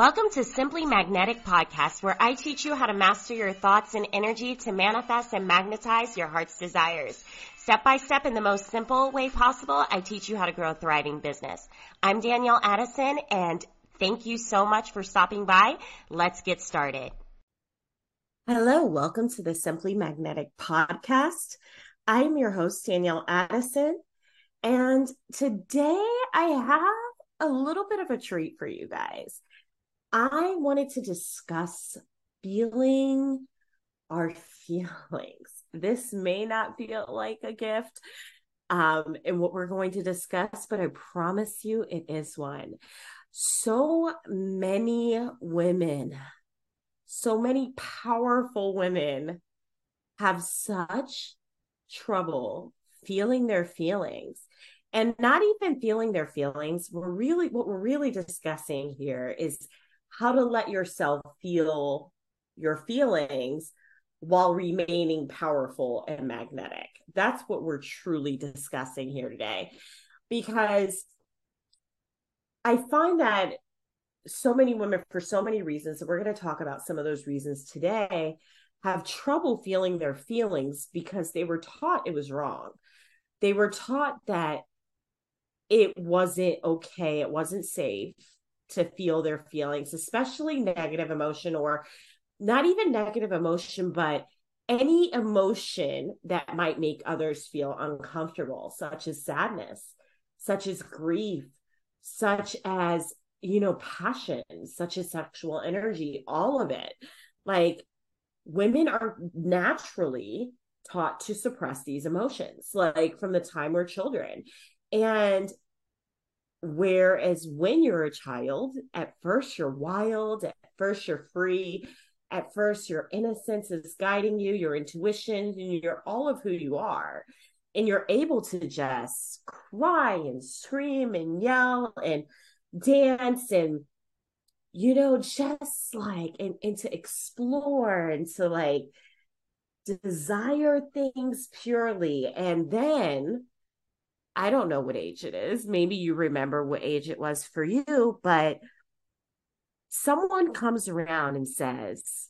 Welcome to Simply Magnetic Podcast, where I teach you how to master your thoughts and energy to manifest and magnetize your heart's desires. Step by step in the most simple way possible, I teach you how to grow a thriving business. I'm Danielle Addison and thank you so much for stopping by. Let's get started. Hello, welcome to the Simply Magnetic Podcast. I'm your host, Danielle Addison, and today I have a little bit of a treat for you guys. I wanted to discuss feeling our feelings. This may not feel like a gift um, and what we're going to discuss, but I promise you it is one. So many women, so many powerful women have such trouble feeling their feelings and not even feeling their feelings. We're really, what we're really discussing here is how to let yourself feel your feelings while remaining powerful and magnetic. That's what we're truly discussing here today. Because I find that so many women, for so many reasons, and we're going to talk about some of those reasons today, have trouble feeling their feelings because they were taught it was wrong. They were taught that it wasn't okay, it wasn't safe, to feel their feelings, especially negative emotion or not even negative emotion, but any emotion that might make others feel uncomfortable, such as sadness, such as grief, such as, you know, passion, such as sexual energy, all of it. Like women are naturally taught to suppress these emotions, like from the time we're children. And Whereas when you're a child, at first you're wild, at first you're free, at first your innocence is guiding you, your intuition, and you're all of who you are. And you're able to just cry and scream and yell and dance and you know just like and, and to explore and to like desire things purely and then I don't know what age it is. Maybe you remember what age it was for you, but someone oh. comes around and says,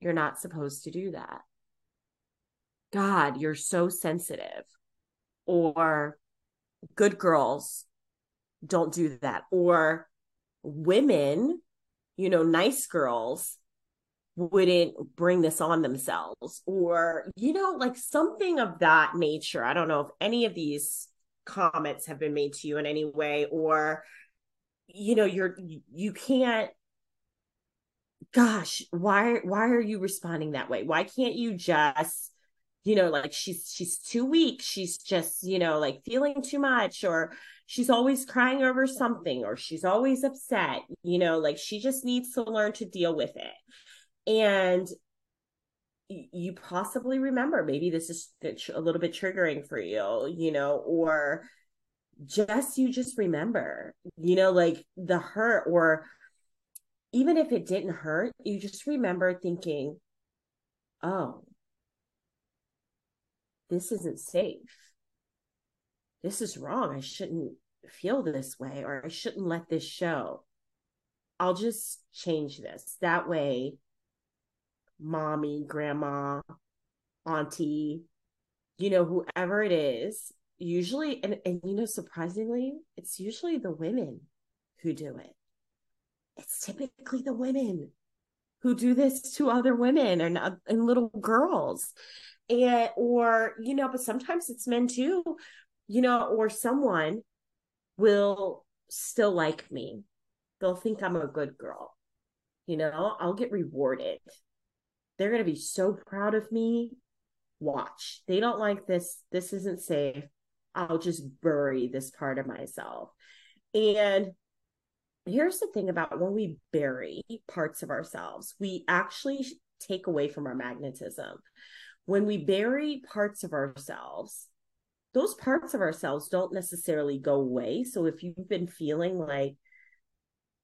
You're not supposed to do that. God, you're so sensitive. Or good girls don't do that. Or women, you know, nice girls wouldn't bring this on themselves or you know like something of that nature. I don't know if any of these comments have been made to you in any way or you know you're you can't gosh why why are you responding that way? Why can't you just you know like she's she's too weak. She's just you know like feeling too much or she's always crying over something or she's always upset. You know like she just needs to learn to deal with it and you possibly remember maybe this is a little bit triggering for you you know or just you just remember you know like the hurt or even if it didn't hurt you just remember thinking oh this isn't safe. This is wrong. I shouldn't feel this way or i shouldn't let this show. I'll just change this. That way mommy, grandma, auntie, you know, whoever it is, usually, and, and you know, surprisingly, it's usually the women who do it. It's typically the women who do this to other women and, uh, and little girls. And, or, you know, but sometimes it's men too, you know, or someone will still like me. They'll think I'm a good girl. You know, I'll get rewarded they're going to be so proud of me. Watch. They don't like this. This isn't safe. I'll just bury this part of myself. And here's the thing about when we bury parts of ourselves, we actually take away from our magnetism. When we bury parts of ourselves, those parts of ourselves don't necessarily go away. So if you've been feeling like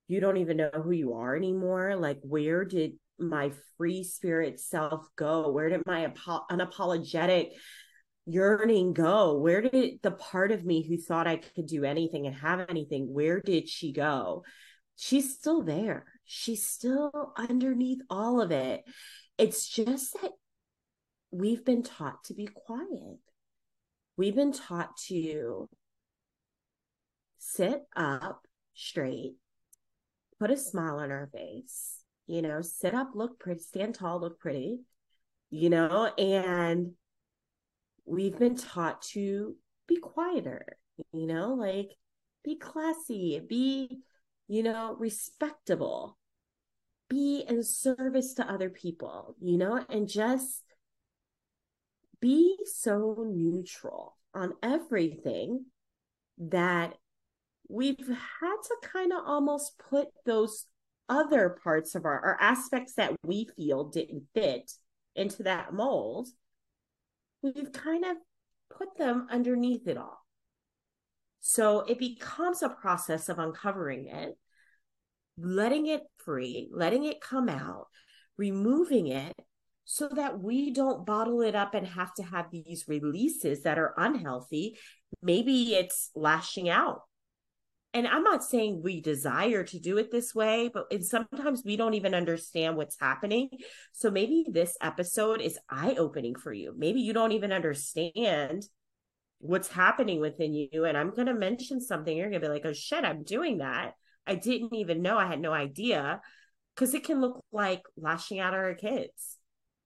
you don't even know who you are anymore, like where did my free spirit self go? Where did my apo- unapologetic yearning go? Where did the part of me who thought I could do anything and have anything, where did she go? she's still there. She's still underneath all of it. It's just that we've been taught to be quiet. We've been taught to sit up straight, put a smile on our face, you know, sit up, look pretty, stand tall, look pretty, you know, and we've been taught to be quieter, you know, like be classy, be, you know, respectable, be in service to other people, you know, and just be so neutral on everything that we've had to kind of almost put those other parts of our, our aspects that we feel didn't fit into that mold we've kind of put them underneath it all. So it becomes a process of uncovering it letting it free letting it come out removing it so that we don't bottle it up and have to have these releases that are unhealthy. Maybe it's lashing out and I'm not saying we desire to do it this way, but and sometimes we don't even understand what's happening. So maybe this episode is eye opening for you. Maybe you don't even understand what's happening within you. And I'm going to mention something. You're going to be like, oh shit, I'm doing that. I didn't even know. I had no idea. Because it can look like lashing out at our kids,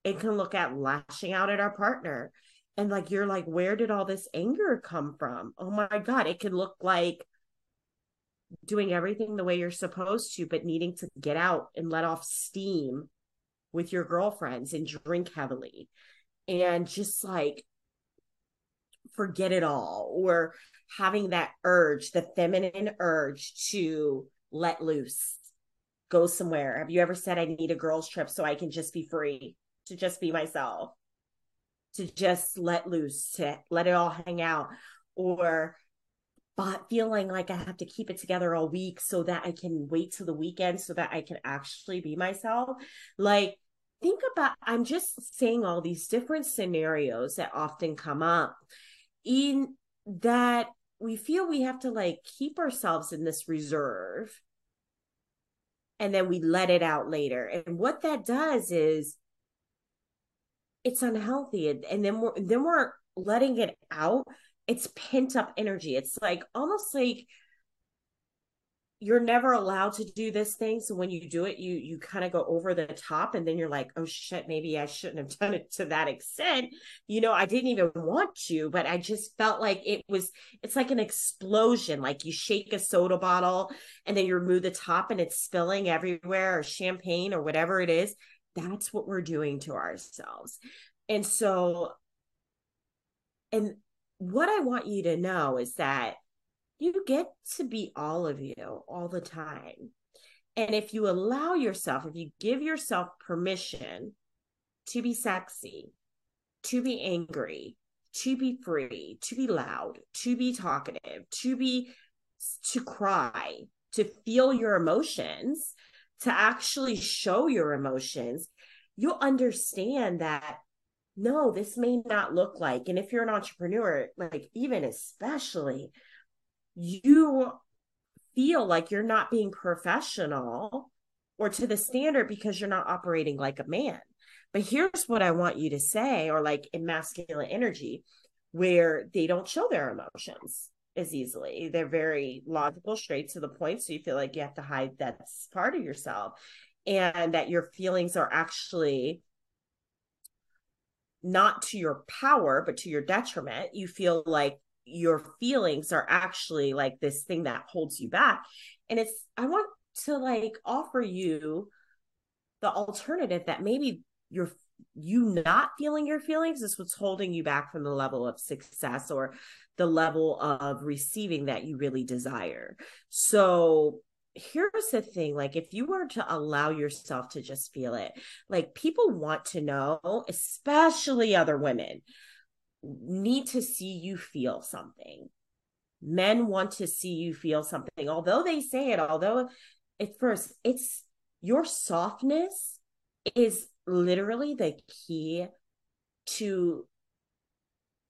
it can look at lashing out at our partner. And like, you're like, where did all this anger come from? Oh my God. It can look like, doing everything the way you're supposed to, but needing to get out and let off steam with your girlfriends and drink heavily and just like forget it all or having that urge, the feminine urge to let loose, go somewhere. Have you ever said, I need a girls' trip so I can just be free, to just be myself, to just let loose, to let it all hang out? Or but feeling like I have to keep it together all week so that I can wait till the weekend so that I can actually be myself. Like, think about, I'm just saying all these different scenarios that often come up in that we feel we have to like keep ourselves in this reserve and then we let it out later. And what that does is it's unhealthy. And then we're, then we're letting it out it's pent up energy. It's like almost like you're never allowed to do this thing. So when you do it you you kind of go over the top and then you're like oh shit maybe i shouldn't have done it to that extent. You know i didn't even want to but i just felt like it was it's like an explosion. Like you shake a soda bottle and then you remove the top and it's spilling everywhere or champagne or whatever it is. That's what we're doing to ourselves. And so and what I want you to know is that you get to be all of you all the time. And if you allow yourself, if you give yourself permission to be sexy, to be angry, to be free, to be loud, to be talkative, to be to cry, to feel your emotions, to actually show your emotions, you'll understand that no, this may not look like. And if you're an entrepreneur, like even especially, you feel like you're not being professional or to the standard because you're not operating like a man. But here's what I want you to say, or like in masculine energy, where they don't show their emotions as easily. They're very logical, straight to the point. So you feel like you have to hide that part of yourself and that your feelings are actually not to your power, but to your detriment. You feel like your feelings are actually like this thing that holds you back. And it's, I want to like offer you the alternative that maybe you're you not feeling your feelings is what's holding you back from the level of success or the level of receiving that you really desire. So here's the thing like if you were to allow yourself to just feel it like people want to know especially other women need to see you feel something. Men want to see you feel something although they say it although at first it's your softness is literally the key to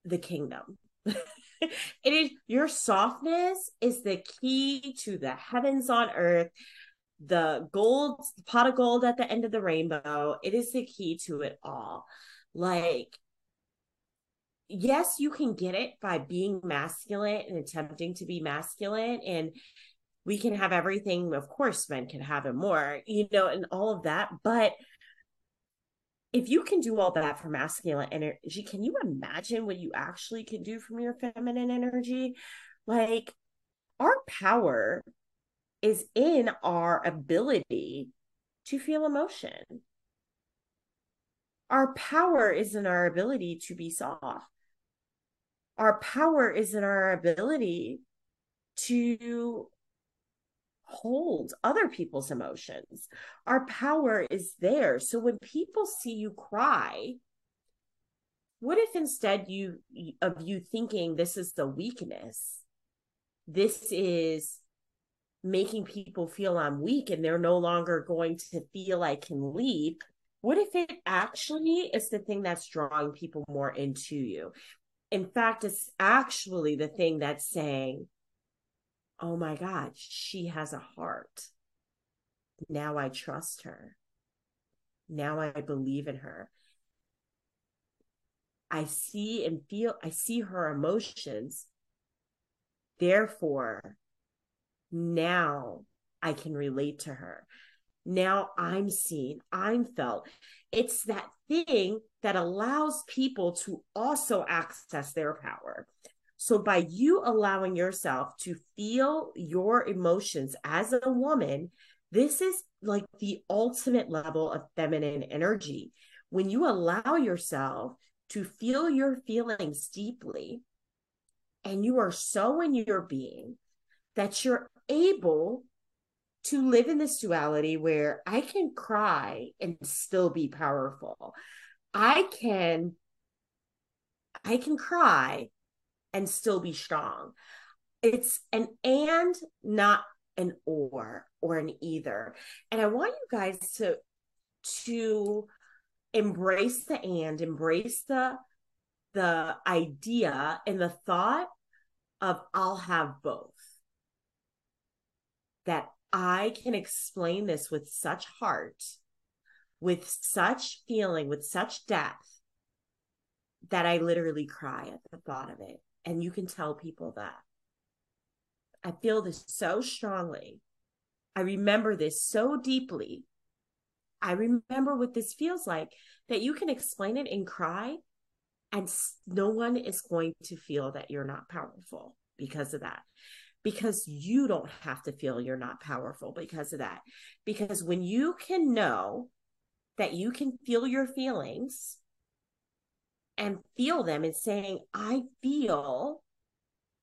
the kingdom it is your softness is the key to the heavens on earth the gold pot of gold at the end of the rainbow. It is the key to it all. Like, yes, you can get it by being masculine and attempting to be masculine. And we can have everything. Of course, men can have it more, you know, and all of that. But if you can do all that for masculine energy, can you imagine what you actually can do from your feminine energy? Like, our power is in our ability to feel emotion. Our power is in our ability to be soft. Our power is in our ability to hold other people's emotions. Our power is there. So when people see you cry, what if instead you of you thinking this is the weakness, this is making people feel I'm weak and they're no longer going to feel I can leave. What if it actually is the thing that's drawing people more into you? In fact, it's actually the thing that's saying, oh my God, she has a heart. Now I trust her. Now I believe in her. I see and feel, I see her emotions. Therefore, now I can relate to her. Now I'm seen, I'm felt. It's that thing that allows people to also access their power. So, by you allowing yourself to feel your emotions as a woman, this is like the ultimate level of feminine energy. When you allow yourself to feel your feelings deeply, and you are so in your being that you're able to live in this duality where I can cry and still be powerful. I can I can cry and still be strong. It's an and not an or or an either. And I want you guys to to embrace the and embrace the the idea and the thought of I'll have both. That I can explain this with such heart, with such feeling, with such depth that I literally cry at the thought of it. And you can tell people that. I feel this so strongly. I remember this so deeply. I remember what this feels like that you can explain it and cry, and no one is going to feel that you're not powerful because of that. Because you don't have to feel you're not powerful because of that. Because when you can know that you can feel your feelings and feel them and saying, I feel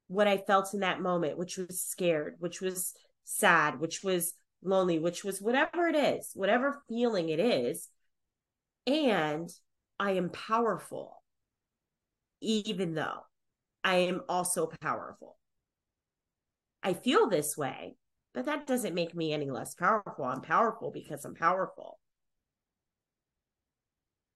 what I felt in that moment, which was scared, which was sad, which was lonely, which was whatever it is, whatever feeling it is. And I am powerful, even though I am also powerful. I feel this way, but that doesn't make me any less powerful. I'm powerful because I'm powerful.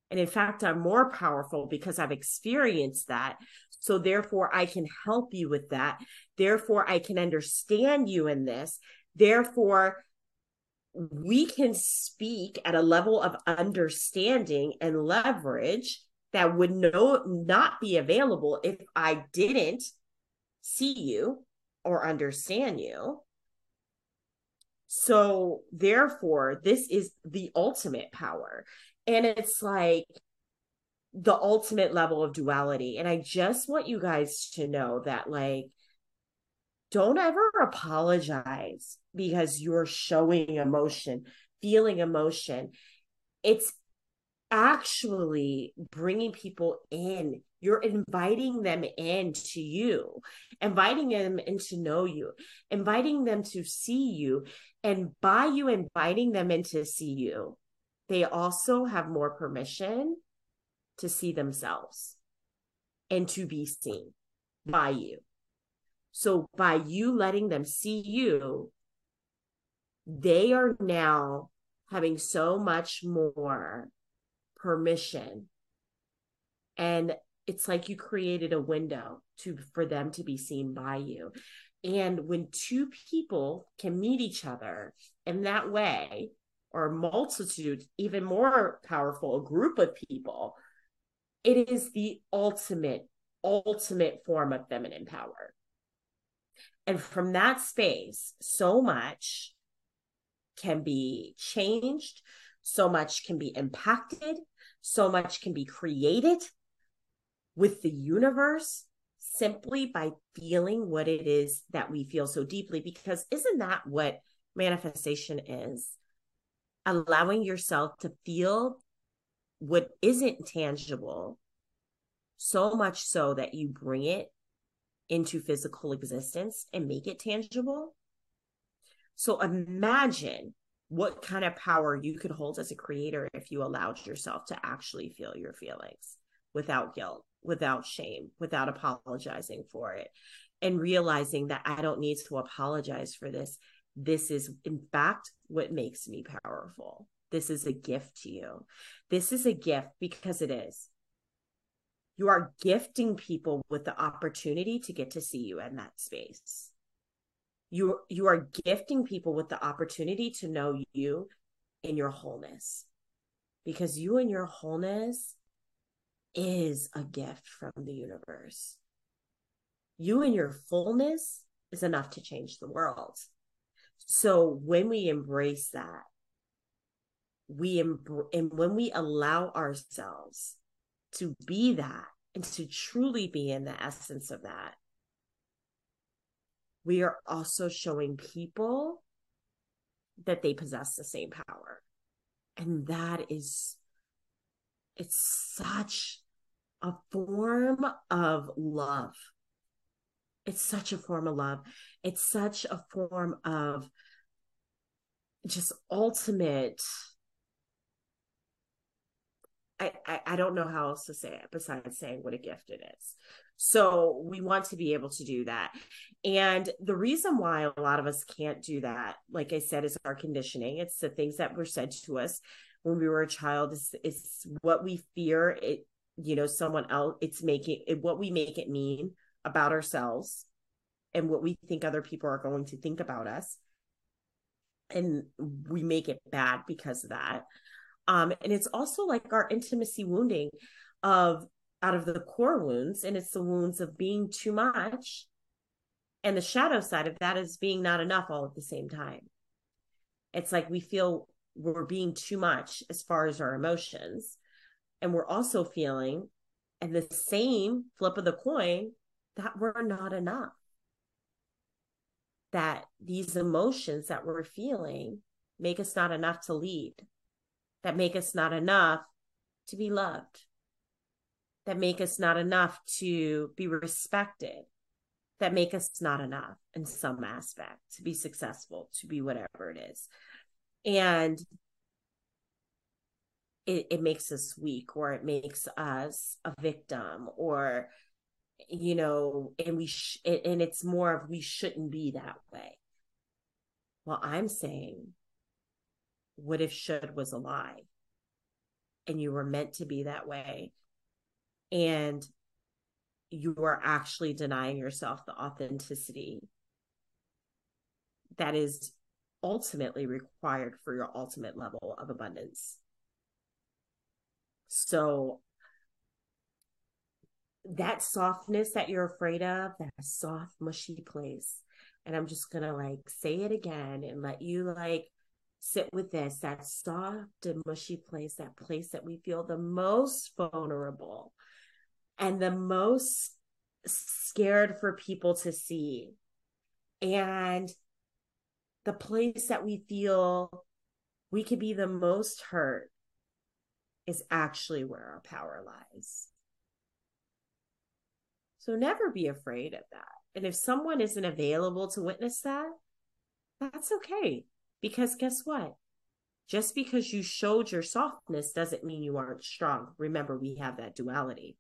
And in fact, I'm more powerful because I've experienced that. So therefore, I can help you with that. Therefore, I can understand you in this. Therefore, we can speak at a level of understanding and leverage that would no not be available if I didn't see you or understand you. So therefore, this is the ultimate power. And it's like the ultimate level of duality. And I just want you guys to know that, like, don't ever apologize because you're showing emotion, feeling emotion. It's actually bringing people in. You're inviting them in to you, inviting them in to know you, inviting them to see you. And by you inviting them in to see you, they also have more permission to see themselves and to be seen by you. So by you letting them see you, they are now having so much more permission. And it's like you created a window to for them to be seen by you. And when two people can meet each other in that way, or multitude, even more powerful, a group of people, it is the ultimate, ultimate form of feminine power. And from that space, so much can be changed, so much can be impacted, so much can be created with the universe simply by feeling what it is that we feel so deeply. Because isn't that what manifestation is? Allowing yourself to feel what isn't tangible, so much so that you bring it into physical existence and make it tangible. So imagine what kind of power you could hold as a creator if you allowed yourself to actually feel your feelings without guilt, without shame, without apologizing for it, and realizing that I don't need to apologize for this. This is, in fact, what makes me powerful. This is a gift to you. This is a gift because it is. You are gifting people with the opportunity to get to see you in that space. You, you are gifting people with the opportunity to know you in your wholeness because you and your wholeness is a gift from the universe. You and your fullness is enough to change the world. So when we embrace that, we embr- and when we allow ourselves to be that and to truly be in the essence of that, we are also showing people that they possess the same power. And that is, it's such a form of love. It's such a form of love. It's such a form of just ultimate. I, I, I don't know how else to say it besides saying what a gift it is. So we want to be able to do that. And the reason why a lot of us can't do that, like I said, is our conditioning. It's the things that were said to us when we were a child. It's, it's what we fear. It you know someone else it's making it, what we make it mean about ourselves and what we think other people are going to think about us. And we make it bad because of that. Um and it's also like our intimacy wounding of out of the core wounds and it's the wounds of being too much. And the shadow side of that is being not enough all at the same time. It's like we feel we're being too much as far as our emotions. And we're also feeling and the same flip of the coin that we're not enough. That these emotions that we're feeling make us not enough to lead that make us not enough to be loved that make us not enough to be respected that make us not enough in some aspect to be successful to be whatever it is. And it, it makes us weak or it makes us a victim or you know and we sh- and it's more of we shouldn't be that way. Well i'm saying what if should was a lie? And you were meant to be that way. And you are actually denying yourself the authenticity that is ultimately required for your ultimate level of abundance. So that softness that you're afraid of, that soft, mushy place. And I'm just gonna like say it again and let you like sit with this that soft and mushy place, that place that we feel the most vulnerable and the most scared for people to see. And the place that we feel we could be the most hurt is actually where our power lies. So never be afraid of that. And if someone isn't available to witness that, that's okay. Because guess what? Just because you showed your softness doesn't mean you aren't strong. Remember, we have that duality.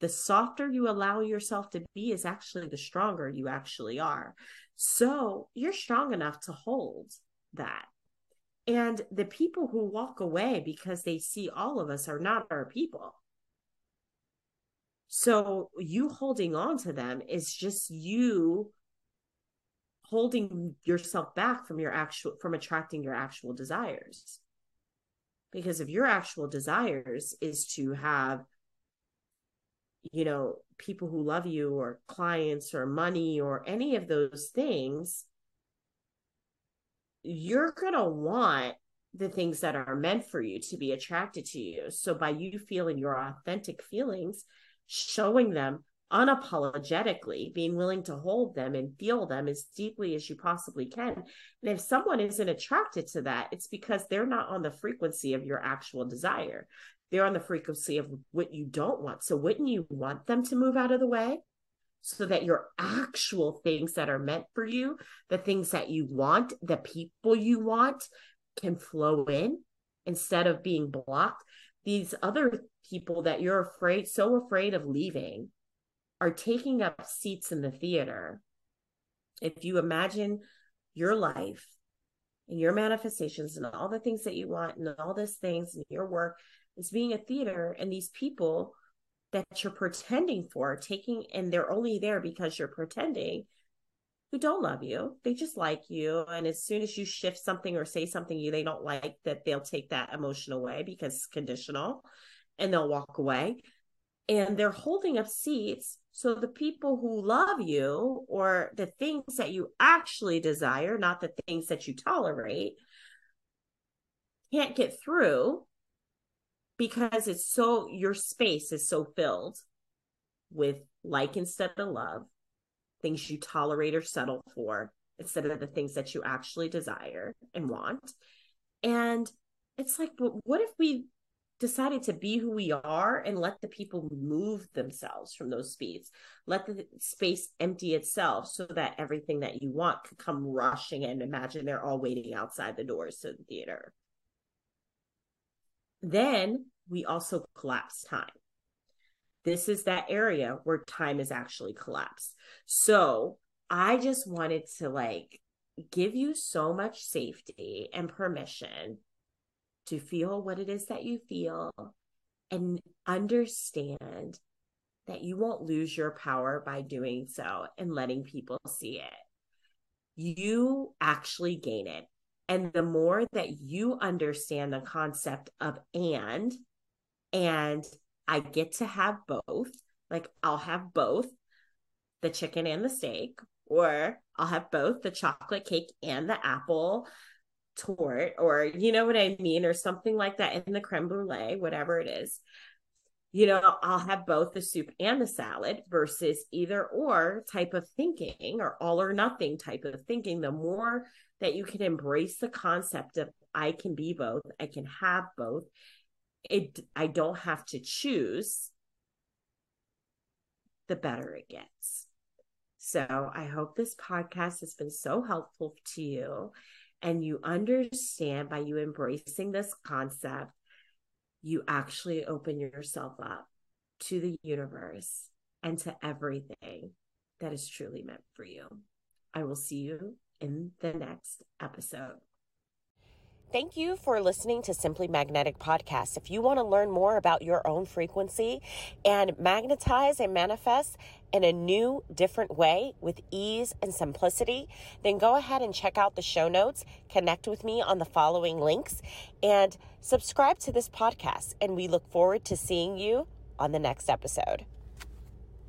The softer you allow yourself to be is actually the stronger you actually are. So you're strong enough to hold that. And the people who walk away because they see all of us are not our people. So you holding on to them is just you holding yourself back from your actual from attracting your actual desires because if your actual desires is to have you know people who love you or clients or money or any of those things you're going to want the things that are meant for you to be attracted to you. So by you feeling your authentic feelings, showing them unapologetically, being willing to hold them and feel them as deeply as you possibly can. And if someone isn't attracted to that, it's because they're not on the frequency of your actual desire. They're on the frequency of what you don't want. So wouldn't you want them to move out of the way? so that your actual things that are meant for you, the things that you want, the people you want can flow in instead of being blocked. These other people that you're afraid, so afraid of leaving, are taking up seats in the theater. If you imagine your life and your manifestations and all the things that you want and all these things and your work is being a theater, and these people that you're pretending for, taking, and they're only there because you're pretending, who don't love you. They just like you. And as soon as you shift something or say something you they don't like, that they'll take that emotion away because it's conditional and they'll walk away. And they're holding up seats. So the people who love you or the things that you actually desire, not the things that you tolerate, can't get through because it's so your space is so filled with like instead of love, things you tolerate or settle for instead of the things that you actually desire and want. And it's like, but what if we decided to be who we are and let the people move themselves from those speeds? Let the space empty itself so that everything that you want could come rushing in. Imagine they're all waiting outside the doors to the theater. Then we also collapse time. This is that area where time is actually collapsed. So I just wanted to like give you so much safety and permission to feel what it is that you feel and understand that you won't lose your power by doing so and letting people see it. You actually gain it. And the more that you understand the concept of and, and I get to have both, like I'll have both the chicken and the steak, or I'll have both the chocolate cake and the apple tort, or you know what I mean, or something like that in the creme brulee, whatever it is. You know, I'll have both the soup and the salad versus either or type of thinking or all or nothing type of thinking. The more that you can embrace the concept of I can be both, I can have both, it I don't have to choose, the better it gets. So I hope this podcast has been so helpful to you and you understand by you embracing this concept, you actually open yourself up to the universe and to everything that is truly meant for you. I will see you in the next episode. Thank you for listening to Simply Magnetic Podcast. If you want to learn more about your own frequency and magnetize and manifest in a new, different way with ease and simplicity, then go ahead and check out the show notes, connect with me on the following links, and subscribe to this podcast. And we look forward to seeing you on the next episode.